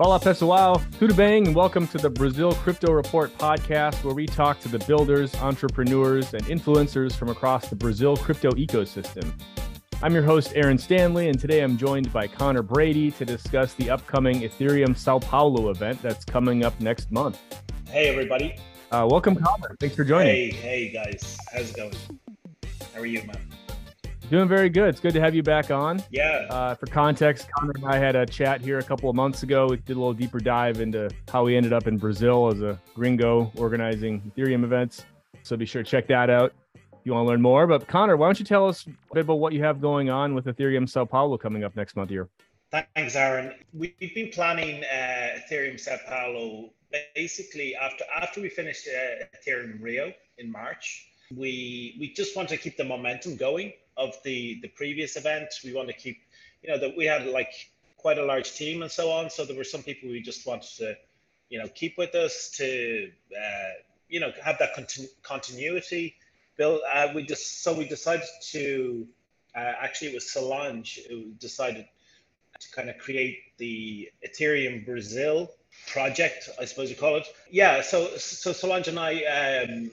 Olá pessoal, tudo bem? And welcome to the Brazil Crypto Report podcast, where we talk to the builders, entrepreneurs, and influencers from across the Brazil crypto ecosystem. I'm your host, Aaron Stanley, and today I'm joined by Conor Brady to discuss the upcoming Ethereum Sao Paulo event that's coming up next month. Hey, everybody. Uh, welcome, Conor. Thanks for joining. Hey, hey, guys. How's it going? How are you, man? Doing very good. It's good to have you back on. Yeah. Uh, for context, Conor and I had a chat here a couple of months ago. We did a little deeper dive into how we ended up in Brazil as a gringo organizing Ethereum events. So be sure to check that out if you want to learn more. But Conor, why don't you tell us a bit about what you have going on with Ethereum Sao Paulo coming up next month here? Thanks, Aaron. We've been planning uh, Ethereum Sao Paulo basically after after we finished uh, Ethereum Rio in March. We we just want to keep the momentum going of the the previous event. We want to keep, you know, that we had like quite a large team and so on. So there were some people we just wanted to, you know, keep with us to, uh, you know, have that continu- continuity. Bill, uh, we just so we decided to uh, actually it was Solange who decided to kind of create the Ethereum Brasil project, I suppose you call it. Yeah, so so Solange and I um,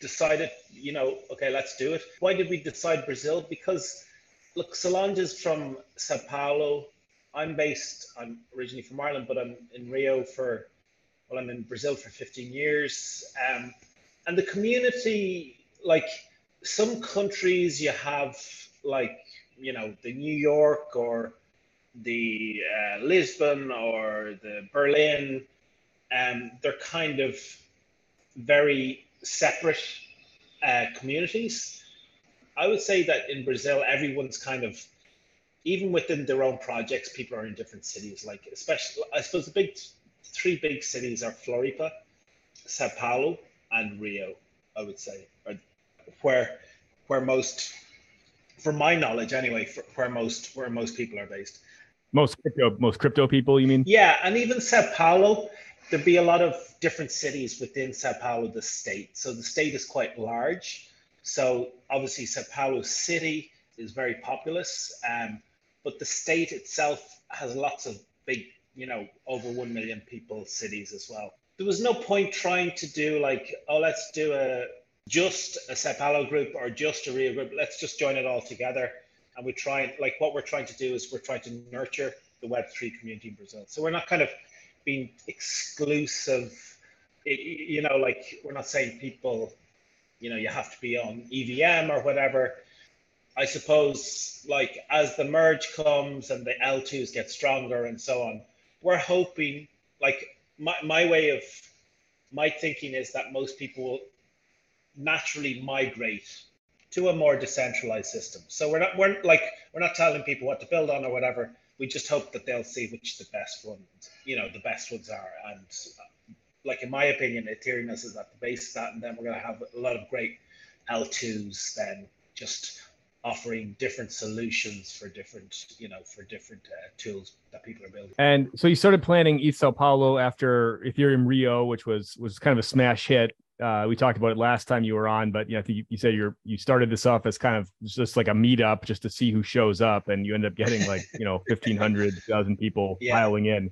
decided, you know, okay, let's do it. Why did we decide Brazil? Because look, Solange is from Sao Paulo. I'm based, I'm originally from Ireland, but I'm in Rio for, well, I'm in Brazil for 15 years. Um, and the community, like some countries, you have like, you know, the New York or the uh, Lisbon or the Berlin, um, they're kind of very separate uh, communities. I would say that in Brazil, everyone's kind of, even within their own projects, people are in different cities. Like, especially, I suppose the big three big cities are Floripa, Sao Paulo, and Rio. I would say, where where most, from my knowledge anyway, where most where most people are based. Most crypto, most crypto people, you mean? Yeah, and even Sao Paulo, there'd be a lot of different cities within Sao Paulo, the state. So the state is quite large. So obviously, Sao Paulo city is very populous, um, but the state itself has lots of big, you know, over 1 million people cities as well. There was no point trying to do like, oh, let's do a just a Sao Paulo group or just a Rio group. Let's just join it all together. And we try like what we're trying to do is we're trying to nurture the Web3 community in Brazil. So we're not kind of being exclusive. You know, like we're not saying people, you know, you have to be on EVM or whatever. I suppose, like as the merge comes and the L2s get stronger and so on, we're hoping, like my, my way of my thinking is that most people will naturally migrate to a more decentralized system. So we're not we're like we're not telling people what to build on or whatever we just hope that they'll see which the best ones, you know, the best ones are. And uh, like in my opinion, Ethereum is at the base of that, and then we're going to have a lot of great L2s then just offering different solutions for different, you know, for different uh, tools that people are building. And so you started planning ETH Sao Paulo after Ethereum Rio, which was was kind of a smash hit. Uh, we talked about it last time you were on, but you know, I think you, you said you're you started this off as kind of just like a meetup just to see who shows up, and you end up getting like you know 1,500, 2,000 people yeah. piling in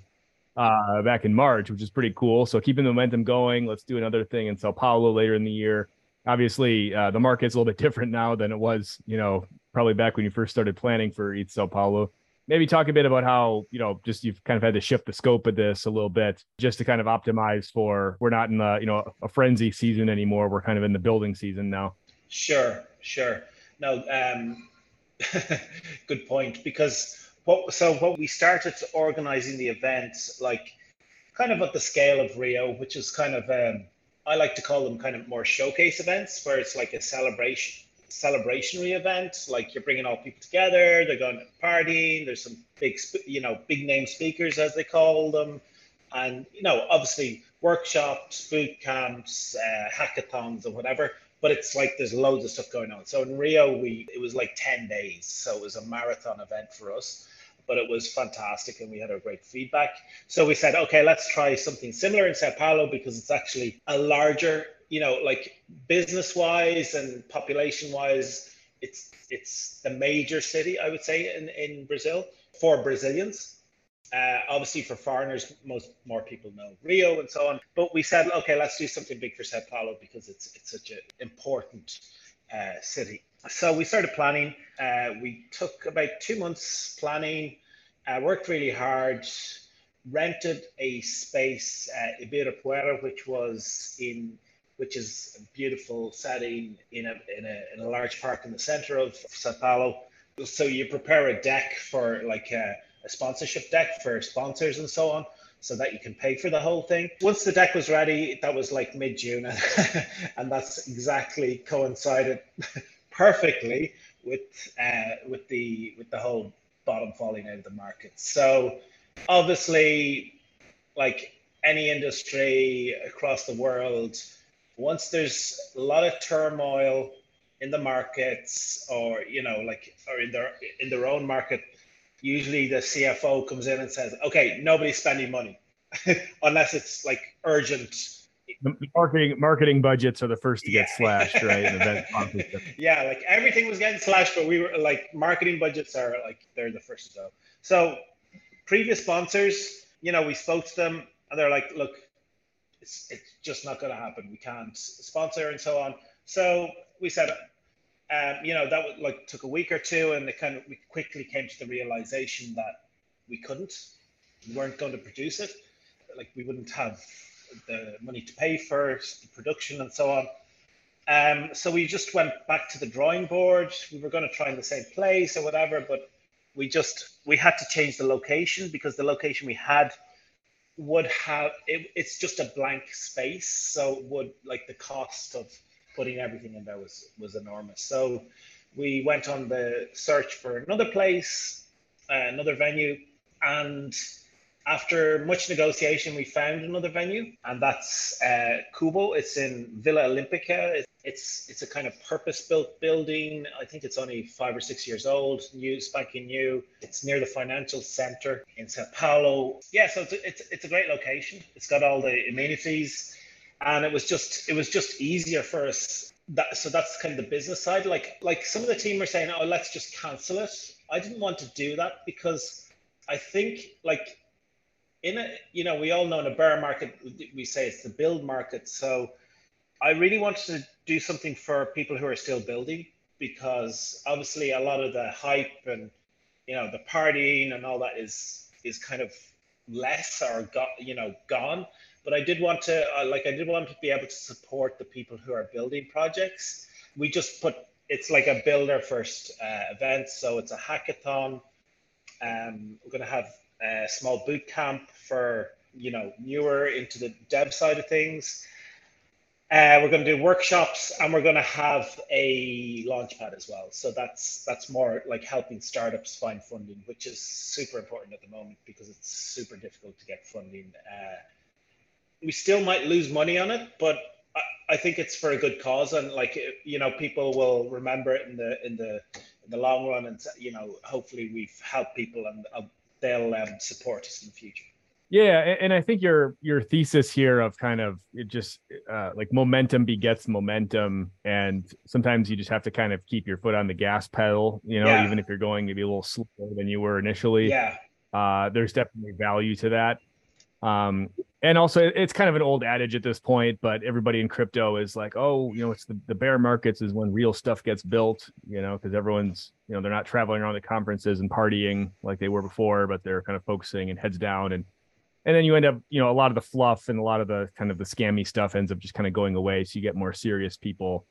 uh, back in March, which is pretty cool. So keeping the momentum going. Let's do another thing in Sao Paulo later in the year. Obviously, uh, the market's a little bit different now than it was, you know, probably back when you first started planning for ETH Sao Paulo maybe talk a bit about how you know just you've kind of had to shift the scope of this a little bit just to kind of optimize for we're not in the you know a frenzy season anymore. We're kind of in the building season now. Sure sure. No um good point because what so what we started organizing the events like kind of at the scale of rio which is kind of um i like to call them kind of more showcase events where it's like a celebration celebrationary event. Like you're bringing all people together, they're going to partying. There's some big, you know, big name speakers as they call them, and you know, obviously workshops, boot camps, uh, hackathons, or whatever. But it's like there's loads of stuff going on. So in Rio, we it was like ten days, so it was a marathon event for us. But it was fantastic, and we had a great feedback. So we said, okay, let's try something similar in Sao Paulo because it's actually a larger you know, like business wise and population wise, it's it's the major city I would say in, in Brazil for Brazilians. Uh, obviously, for foreigners, most more people know Rio and so on. But we said, okay, let's do something big for Sao Paulo because it's it's such an important uh, city. So we started planning. Uh, we took about two months planning, uh, worked really hard, rented a space at Ibirapuera, which was in which is a beautiful setting in a, in a, in a large park in the center of Sao Paulo. So you prepare a deck for like a, a sponsorship deck for sponsors and so on so that you can pay for the whole thing. Once the deck was ready, that was like mid June, and that's exactly coincided perfectly with uh, with the with the whole bottom falling out of the market. So obviously, like any industry across the world, once there's a lot of turmoil in the markets, or you know, like or in their in their own market usually the CFO comes in and says, okay, nobody's spending money unless it's like urgent. The marketing marketing budgets are the first to get yeah. slashed, right? yeah, like everything was getting slashed, but we were like marketing budgets are like they're the first to go. So previous sponsors, you know, we spoke to them and they're like, look, it's it's just not going to happen. We can't sponsor and so on. So we said, um, you know, that would, like took a week or two, and it kind of we quickly came to the realization that we couldn't, we weren't going to produce it, like we wouldn't have the money to pay for the production and so on. Um, so we just went back to the drawing board. We were going to try in the same place or whatever, but we just we had to change the location because the location we had would have it, it's just a blank space, so would like the cost of putting everything in there was was enormous. So we went on the search for another place, uh, another venue, and after much negotiation, we found another venue, and that's uh, Cubo. It's in Villa Olympica. It's it's it's a kind of purpose-built building. I think it's only five or six years old, new, spanking new. It's near the financial center in Sao Paulo. Yeah, so it's a, it's, it's a great location. It's got all the amenities and it was just it was just easier for us that so that's kind of the business side like like some of the team were saying oh let's just cancel it i didn't want to do that because i think like in a you know we all know in a bear market we say it's the build market so i really wanted to do something for people who are still building because obviously a lot of the hype and you know the partying and all that is is kind of less or got you know gone but I did want to, uh, like, I did want to be able to support the people who are building projects. We just put, it's like a builder first uh, event. So it's a hackathon. Um, we're going to have a small boot camp for, you know, newer into the dev side of things. Uh, we're going to do workshops and we're going to have a launchpad as well. So that's that's more like helping startups find funding, which is super important at the moment because it's super difficult to get funding. Uh, we still might lose money on it, but I, I think it's for a good cause, and like you know, people will remember it in the in the in the long run, and you know, hopefully we've helped people, and uh, they'll um, support us in the future. Yeah, and I think your your thesis here of kind of it just uh, like momentum begets momentum, and sometimes you just have to kind of keep your foot on the gas pedal, you know, yeah. even if you're going maybe a little slower than you were initially. Yeah. Uh, there's definitely value to that. Um, and also it's kind of an old adage at this point, but everybody in crypto is like, oh, you know, it's the, the bear markets is when real stuff gets built, you know, because everyone's, you know, they're not traveling around the conferences and partying like they were before, but they're kind of focusing and heads down. And and then you end up, you know, a lot of the fluff and a lot of the kind of the scammy stuff ends up just kind of going away. So you get more serious people.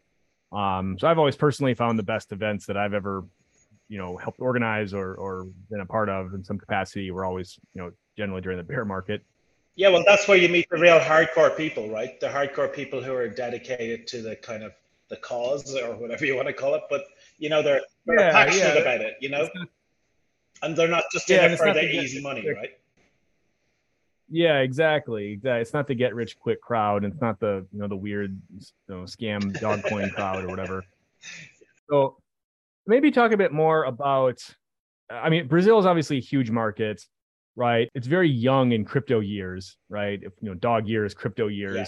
Um, so I've always personally found the best events that I've ever, you know, helped organize or or been a part of in some capacity were always, you know, generally during the bear market. Yeah, well, that's where you meet the real hardcore people, right? The hardcore people who are dedicated to the kind of the cause or whatever you want to call it. But you know, they're, they're yeah, passionate yeah. about it, you know, and they're not just in yeah, it for the easy money, right? Yeah, exactly. It's not the get rich quick crowd, and it's not the you know the weird you know scam dog coin crowd or whatever. So maybe talk a bit more about. I mean, Brazil is obviously a huge market right? It's very young in crypto years, right? If you know, dog years, crypto years. Yeah.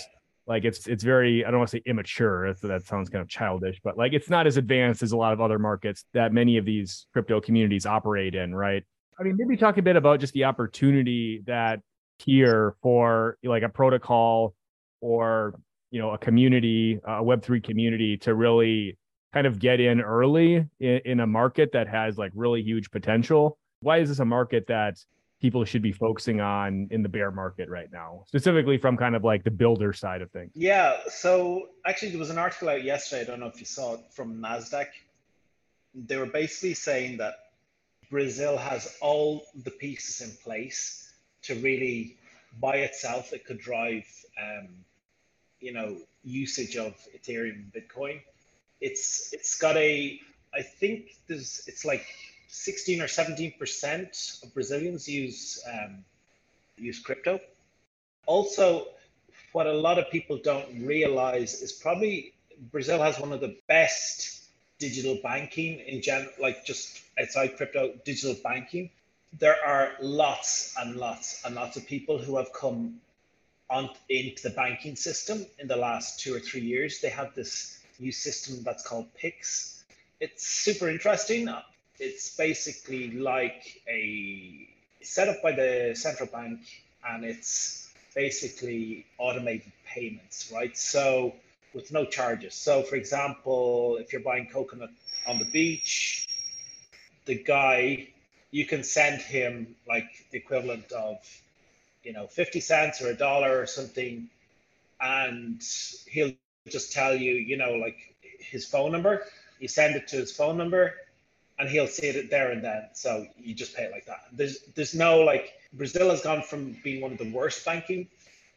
Like it's it's very I don't want to say immature. So that sounds kind of childish, but like it's not as advanced as a lot of other markets that many of these crypto communities operate in, right? I mean, maybe talk a bit about just the opportunity that here for like a protocol or you know a community, a Web three community to really kind of get in early in, in a market that has like really huge potential. Why is this a market that people should be focusing on in the bear market right now, specifically from kind of like the builder side of things? Yeah. So actually, there was an article out yesterday. I don't know if you saw it from NASDAQ. They were basically saying that Brazil has all the pieces in place to really by itself, it could drive, um, you know, usage of Ethereum and Bitcoin. It's it's got a, I think there's it's like 16 or 17 percent of Brazilians use um, use crypto. Also, what a lot of people don't realize is probably Brazil has one of the best digital banking in general, like just outside crypto, digital banking. There are lots and lots and lots of people who have come on into the banking system in the last two or three years. They have this new system that's called PIX. It's super interesting it's basically like a set up by the central bank and it's basically automated payments, right? So with no charges. So for example, if you're buying coconut on the beach, the guy, you can send him like the equivalent of, you know, 50 cents or a dollar or something. And he'll just tell you, you know, like his phone number. You send it to his phone number and he'll see it there and then. So you just pay it like that. There's there's no like Brazil has gone from being one of the worst banking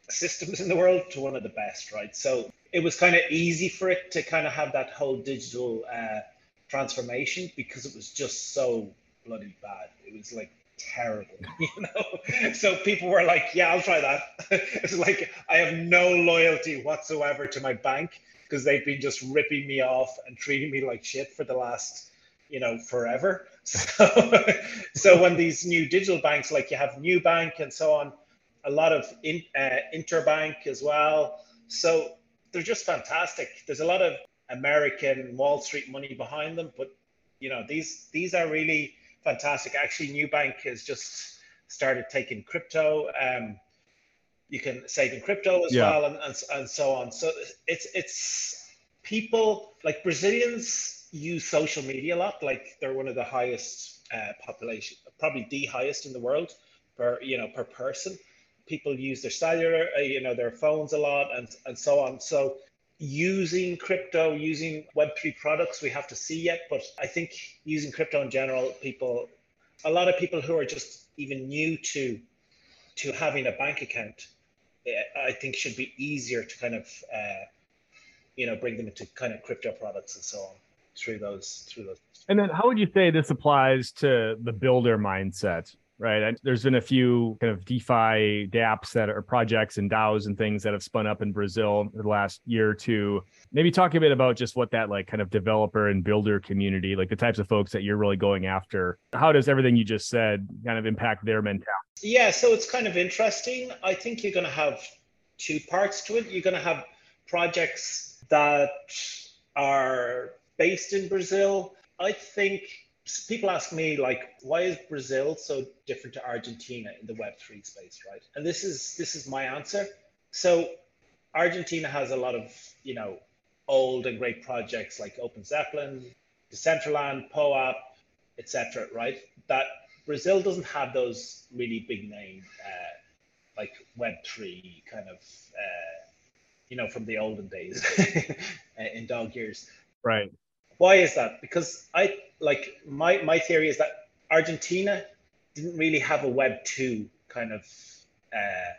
systems in the world to one of the best, right? So it was kind of easy for it to kind of have that whole digital uh, transformation because it was just so bloody bad. It was like terrible, you know. so people were like, "Yeah, I'll try that." it's like I have no loyalty whatsoever to my bank because they've been just ripping me off and treating me like shit for the last you know forever. So, so when these new digital banks, like you have Nubank and so on, a lot of in, uh, interbank as well. So they're just fantastic. There's a lot of American Wall Street money behind them, but you know these these are really fantastic. Actually, Nubank has just started taking crypto. Um, you can save in crypto as yeah. well, and, and and so on. So it's it's people like Brazilians use social media a lot. Like they're one of the highest uh, population, probably the highest in the world per you know per person. People use their cellular, uh, you know, their phones a lot, and and so on. So using crypto, using Web three products, we have to see yet. But I think using crypto in general, people, a lot of people who are just even new to to having a bank account, I think should be easier to kind of. Uh, you know, bring them into kind of crypto products and so on through those through those. And then, how would you say this applies to the builder mindset? Right. There's been a few kind of DeFi dApps that are projects and DAOs and things that have spun up in Brazil the last year or two. Maybe talk a bit about just what that like kind of developer and builder community, like the types of folks that you're really going after. How does everything you just said kind of impact their mentality? Yeah, so it's kind of interesting. I think you're going to have two parts to it. You're going to have projects that are based in Brazil. I think people ask me like why is brazil so different to argentina in the web3 space right? And this is this is my answer. So argentina has a lot of you know old and great projects like open zeppelin decentraland poap etc right? That brazil doesn't have those really big name uh, like web3 kind of uh, you know from the olden days in dog years. Right why is that? Because I like my my theory is that Argentina didn't really have a Web two kind of uh,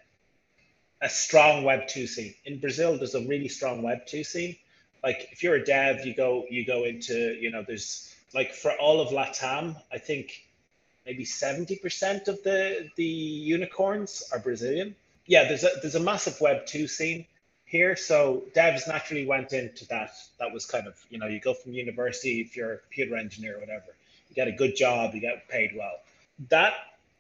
a strong Web two scene. In Brazil, there's a really strong Web two scene. Like if you're a dev, you go you go into you know there's like for all of Latam, I think maybe 70% of the the unicorns are Brazilian. Yeah, there's a there's a massive Web two scene here. So devs naturally went into that. That was kind of, you know, you go from university, if you're a computer engineer or whatever, you get a good job, you get paid well. That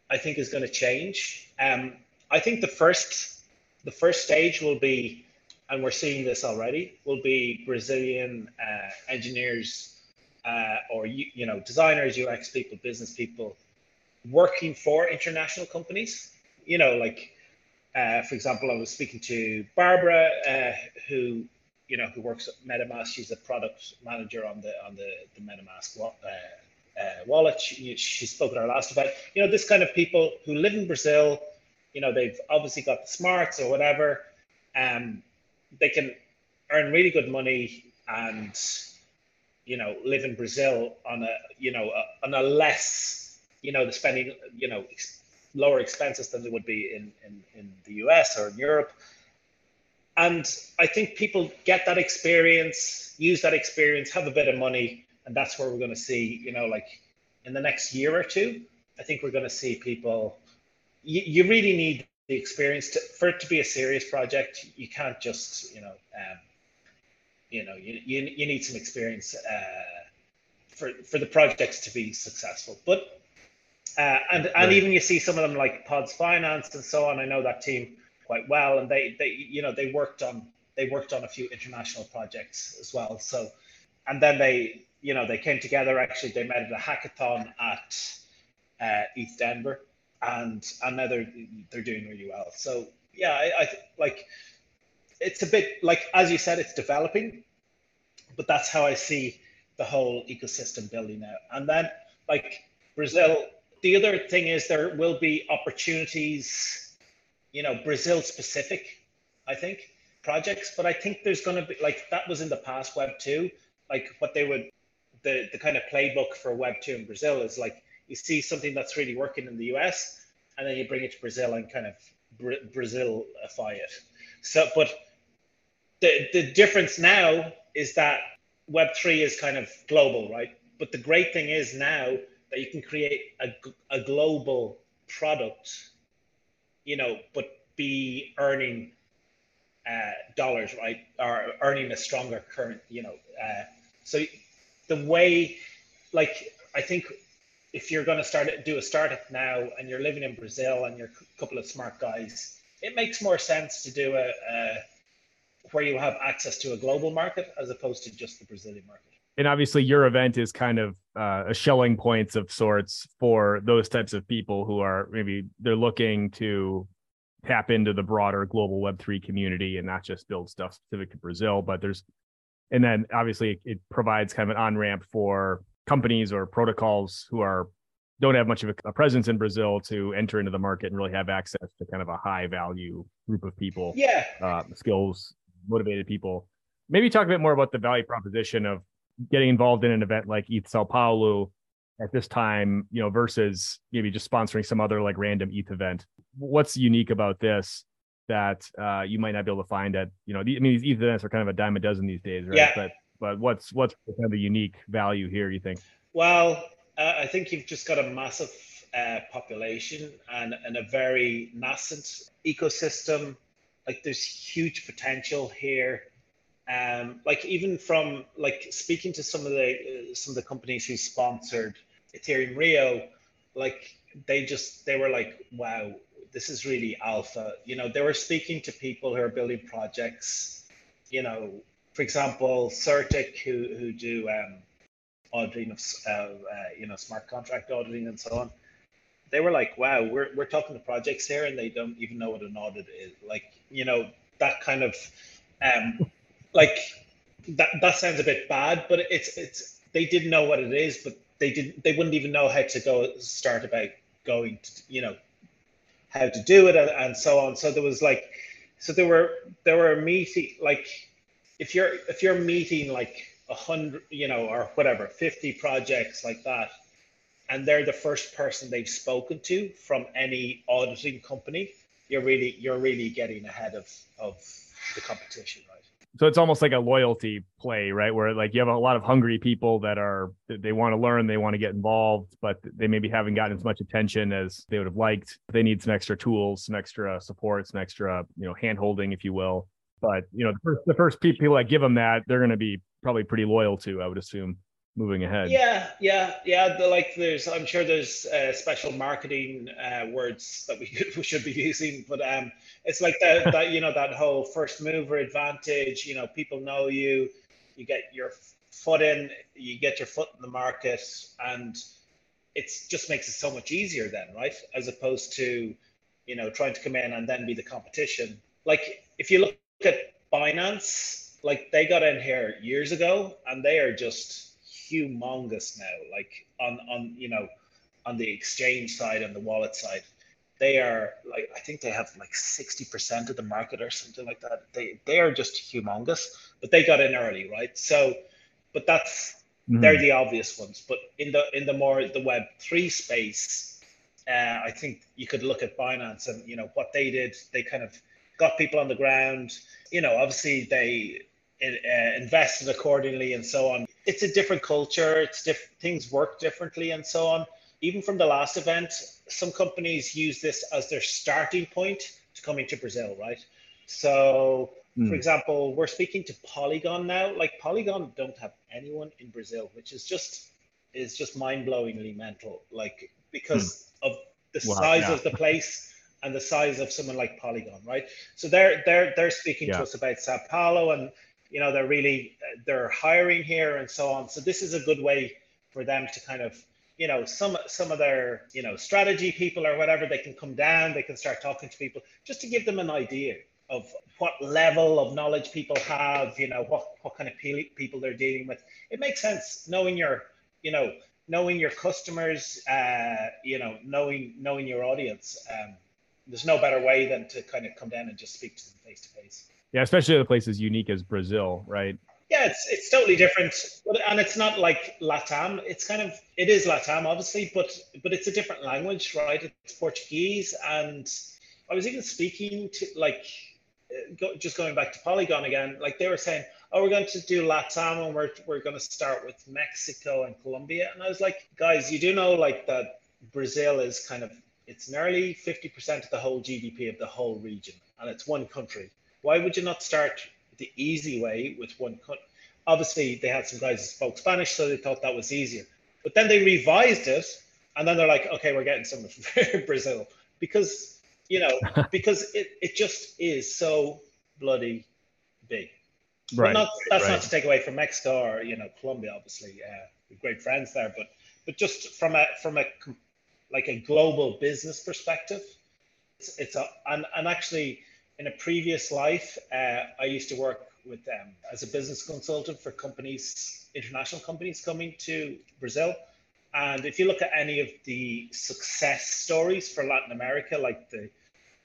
I think is going to change. Um, I think the first the first stage will be, and we're seeing this already, will be Brazilian uh, engineers uh, or you, you know designers, UX people, business people working for international companies. You know, like uh, for example, I was speaking to Barbara, uh, who you know who works at MetaMask. She's a product manager on the on the the MetaMask uh, uh, wallet. She, she spoke at our last event. You know, this kind of people who live in Brazil. You know, they've obviously got the smarts or whatever. Um, they can earn really good money and you know live in Brazil on a you know a, on a less you know the spending you know lower expenses than they would be in, in, in the US or in Europe. And I think people get that experience, use that experience, have a bit of money, and that's where we're going to see, you know, like in the next year or two, I think we're going to see people. You, you really need the experience to, for it to be a serious project. You can't just, you know, um, you know, you, you, you need some experience uh, for for the projects to be successful. But uh, and and even you see some of them like Pods Finance and so on. I know that team quite well, and they they you know they worked on they worked on a few international projects as well. So, and then they you know they came together. Actually, they met at a hackathon at uh, Denver, and and now they're they're doing really well. So yeah, I, I like it's a bit like as you said, it's developing, but that's how I see the whole ecosystem building out. And then like Brazil the other thing is there will be opportunities, you know, Brazil specific, I think, projects. But I think there's going to be like that was in the past Web two, like what they would, the the kind of playbook for Web two in Brazil is like you see something that's really working in the US, and then you bring it to Brazil and kind of Br- Brazilify it. So, but the the difference now is that Web three is kind of global, right? But the great thing is now that you can create a, a global product, you know, but be earning uh, dollars, right? Or earning a stronger current, you know. Uh, so the way, like, I think if you're going to start do a startup now and you're living in Brazil and you're a couple of smart guys, it makes more sense to do a, a where you have access to a global market as opposed to just the Brazilian market and obviously your event is kind of uh, a Schelling points of sorts for those types of people who are maybe they're looking to tap into the broader global web3 community and not just build stuff specific to brazil but there's and then obviously it provides kind of an on-ramp for companies or protocols who are don't have much of a, presence in brazil to enter into the market and really have access to kind of a high value group of people yeah. uh, skills motivated people. Maybe talk a bit more about the value proposition of getting involved in an event like ETH Sao Paulo at this time, you know, versus maybe just sponsoring some other like random ETH event? What's unique about this that uh, you might not be able to find at, you know, the, I mean, these ETH events are kind of a dime a dozen these days, right? Yeah. But but what's what's kind of the unique value here? You think? Well, uh, I think you've just got a massive uh, population and and a very nascent ecosystem. Like there's huge potential here um, like even from like speaking to some of the uh, some of the companies who sponsored Ethereum Rio, like they just they were like, wow, this is really alpha. You know, they were speaking to people who are building projects. You know, for example, CertiK who who do um, auditing of uh, uh, you know smart contract auditing and so on. They were like, wow, we're we're talking to projects here, and they don't even know what an audit is. Like, you know, that kind of um, like that that sounds a bit bad, but it's it's they didn't know what it is, but they didn't they wouldn't even know how to go start about going to you know how to do it and, and so on. So there was like so there were there were meeting like if you're if you're meeting like a hundred you know or whatever 50 projects like that and they're the first person they've spoken to from any auditing company you're really you're really getting ahead of of the competition right so it's almost like a loyalty play right? Where like you have a lot of hungry people that are they want to learn they want to get involved but they maybe haven't gotten as much attention as they would have liked. They need some extra tools some extra support some extra you know hand holding if you will. But you know the first, the first people that give them that they're going to be probably pretty loyal to i would assume moving ahead yeah yeah yeah the, like there's i'm sure there's uh, special marketing uh, words that we, we should be using but um it's like that that you know that whole first mover advantage you know people know you you get your foot in you get your foot in the market and it just makes it so much easier then, right? As opposed to, you know, trying to come in and then be the competition. Like if you look at Binance, like they got in here years ago and they are just humongous now. Like on on you know, on the exchange side and the wallet side, they are like I think they have like sixty percent of the market or something like that. They they are just humongous, but they got in early, right? So, but that's mm-hmm. they're the obvious ones. But in the in the more the Web three space, uh, I think you could look at Binance and you know what they did. They kind of got people on the ground. You know, obviously they uh, invested accordingly and so on. It's a different culture. It's different. Things work differently and so on. Even from the last event, some companies use this as their starting point to coming to Brazil, right? So, mm. for example, we're speaking to Polygon now. Like Polygon don't have anyone in Brazil, which is just is just mind-blowingly mental. Like because mm. of the wow, size yeah. of the place and the size of someone like Polygon, right? So they're they're they're speaking yeah. to us about Sao Paulo, and you know they're really they're hiring here and so on. So this is a good way for them to kind of you know some some of their you know strategy people or whatever they can come down they can start talking to people just to give them an idea of what level of knowledge people have you know what what kind of people they're dealing with. It makes sense knowing your you know knowing your customers uh you know knowing knowing your audience. Um there's no better way than to kind of come down and just speak to them face to face yeah especially the places unique as brazil right yeah, it's it's totally different, and it's not like Latam. It's kind of it is Latam, obviously, but but it's a different language, right? It's Portuguese, and I was even speaking to like uh, go, just going back to Polygon again. Like they were saying, oh, we're going to do Latam, and we're we're going to start with Mexico and Colombia, and I was like, guys, you do know like that Brazil is kind of it's nearly 50% of the whole GDP of the whole region, and it's one country. Why would you not start the easy way with one cut. Obviously, they had some guys who spoke Spanish, so they thought that was easier. But then they revised it, and then they're like, okay, we're getting some from Brazil because you know because it, it just is so bloody big. Right. Not, that's right. not to take away from Mexico or you know Colombia. Obviously, uh, great friends there, but but just from a from a like a global business perspective, it's, it's a and and actually in a previous life, uh, I used to work with them as a business consultant for companies, international companies coming to Brazil. And if you look at any of the success stories for Latin America, like the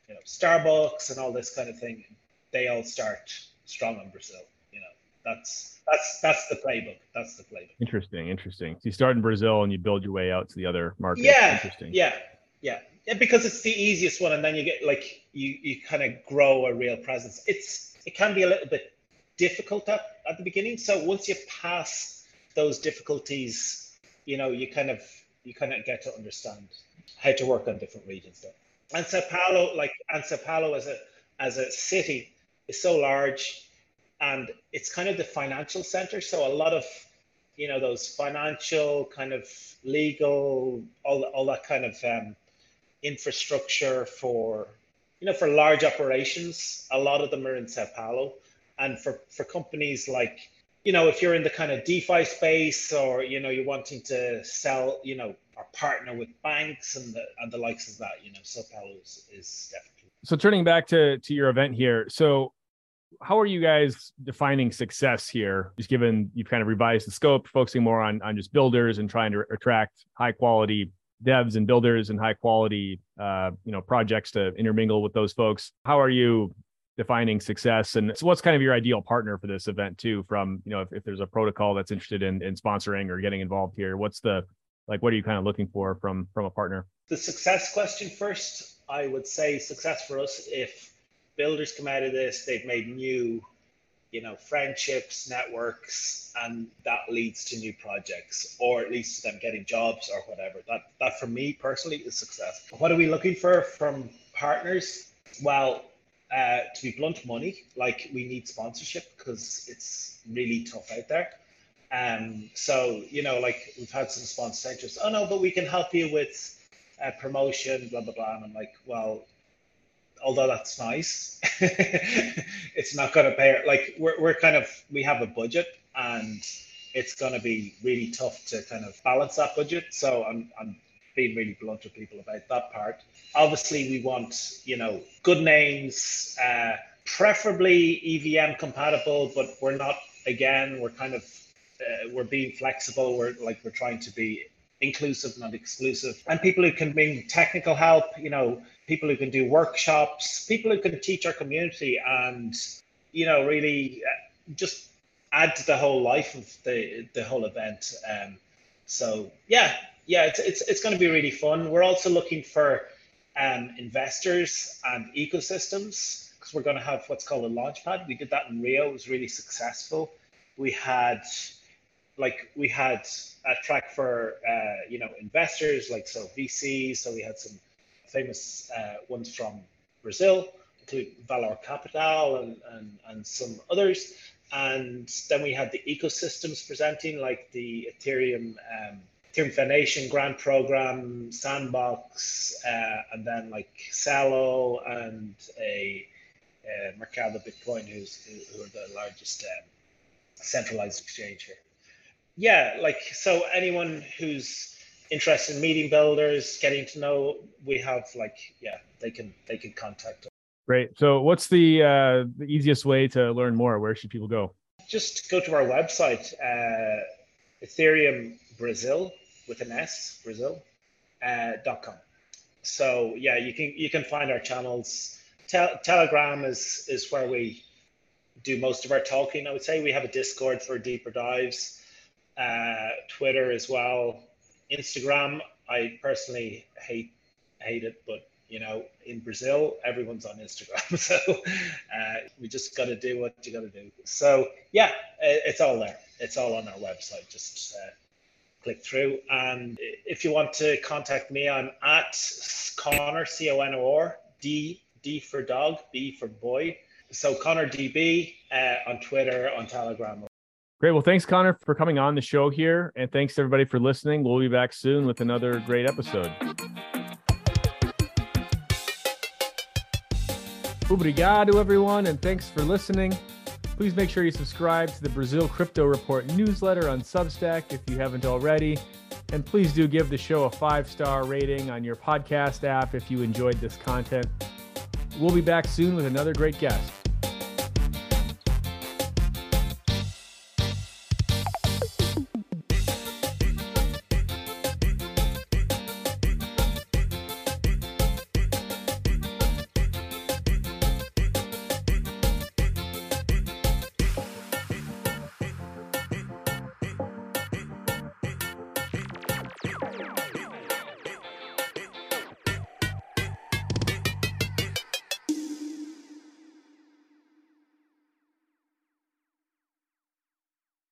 you know Starbucks and all this kind of thing, they all start strong in Brazil. You know, that's that's that's the playbook. That's the playbook. Interesting, interesting. So you start in Brazil and you build your way out to the other markets. Yeah, interesting. Yeah, yeah yeah, because it's the easiest one, and then you get like you you kind of grow a real presence. It's it can be a little bit difficult at, at the beginning. So once you pass those difficulties, you know, you kind of you kind of get to understand how to work on different regions there. And Sao Paulo, like and Sao Paulo as a as a city is so large and it's kind of the financial center. So a lot of you know those financial kind of legal all, all that kind of um, infrastructure for you know for large operations. A lot of them are in sao paulo. And for for companies like you know if you're in the kind of defi space or you know you're wanting to sell you know or partner with banks and the and the likes of that you know sao paulo is, is definitely. So turning back to to your event here so how are you guys defining success here? Just given you've kind of revised the scope focusing more on on just builders and trying to attract high quality devs and builders and high quality uh, you know projects to intermingle with those folks. How are you defining success? And so what's kind of your ideal partner for this event too from you know if, if there's a protocol that's interested in, in sponsoring or getting involved here? What's the like what are you kind of looking for from from a partner? The success question first i would say success for us if builders come out of this they've made new you know, friendships, networks, and that leads to new projects, or at least them getting jobs or whatever. That that for me personally is success. What are we looking for from partners? Well, uh, to be blunt, money. Like we need sponsorship because it's really tough out there. Um, so you know, like we've had some sponsors. Oh no, but we can help you with uh, promotion, blah blah blah. And I'm like, well, although that's nice, it's not going to pay. Like we're, we're kind of we have a budget, and it's going to be really tough to kind of balance that budget. So I'm, I'm being really blunt with people about that part. Obviously, we want, you know, good names, uh, preferably EVM compatible, but we're not, again, we're kind of, uh, we're being flexible. We're like, we're trying to be inclusive, not exclusive. And people who can bring technical help, you know, people who can do workshops, people who can teach our community and, you know, really uh, just add to the whole life of the, the whole event. Um, so yeah, yeah, it's, it's, it's going to be really fun. We're also looking for um, investors and ecosystems because we're going to have what's called a launch pad. We did that in Rio. It was really successful. We had like we had a track for uh, you know investors like so VCs. So we had some famous uh, ones from Brazil, including Valor Capital and, and, and some others. And then we had the ecosystems presenting, like the Ethereum um, Ethereum Foundation grant program, Sandbox, uh, and then like Celo and a uh, Mercado Bitcoin, who's who are the largest um, centralized exchange here. Yeah, like so anyone who's interested in meeting builders, getting to know, we have like yeah, they can they can contact us. Great. So what's the uh, the easiest way to learn more? Where should people go? Just go to our website, uh, Ethereum Brasil with an S, Brasil, uh, dot com. So yeah, you can you can find our channels. Te- Telegram is is where we do most of our talking. I would say we have a Discord for deeper dives. Uh, Twitter as well. Instagram, I personally hate hate it, but you know, in Brazil, everyone's on Instagram, so uh, we just got to do what you got to do. So yeah, it's all there. It's all on our website. Just uh, click through. And if you want to contact me, I'm at Conor, C O N O R, D, D for dog, B for boy. So Conor DB uh, on Twitter, on Telegram. Great. Well, thanks, Conor, for coming on the show here. And thanks everybody for listening. We'll be back soon with another great episode. Obrigado, everyone, and thanks for listening. Please make sure you subscribe to the Brazil Crypto Report newsletter on Substack if you haven't already. And please do give the show a five star rating on your podcast app if you enjoyed this content. We'll be back soon with another great guest.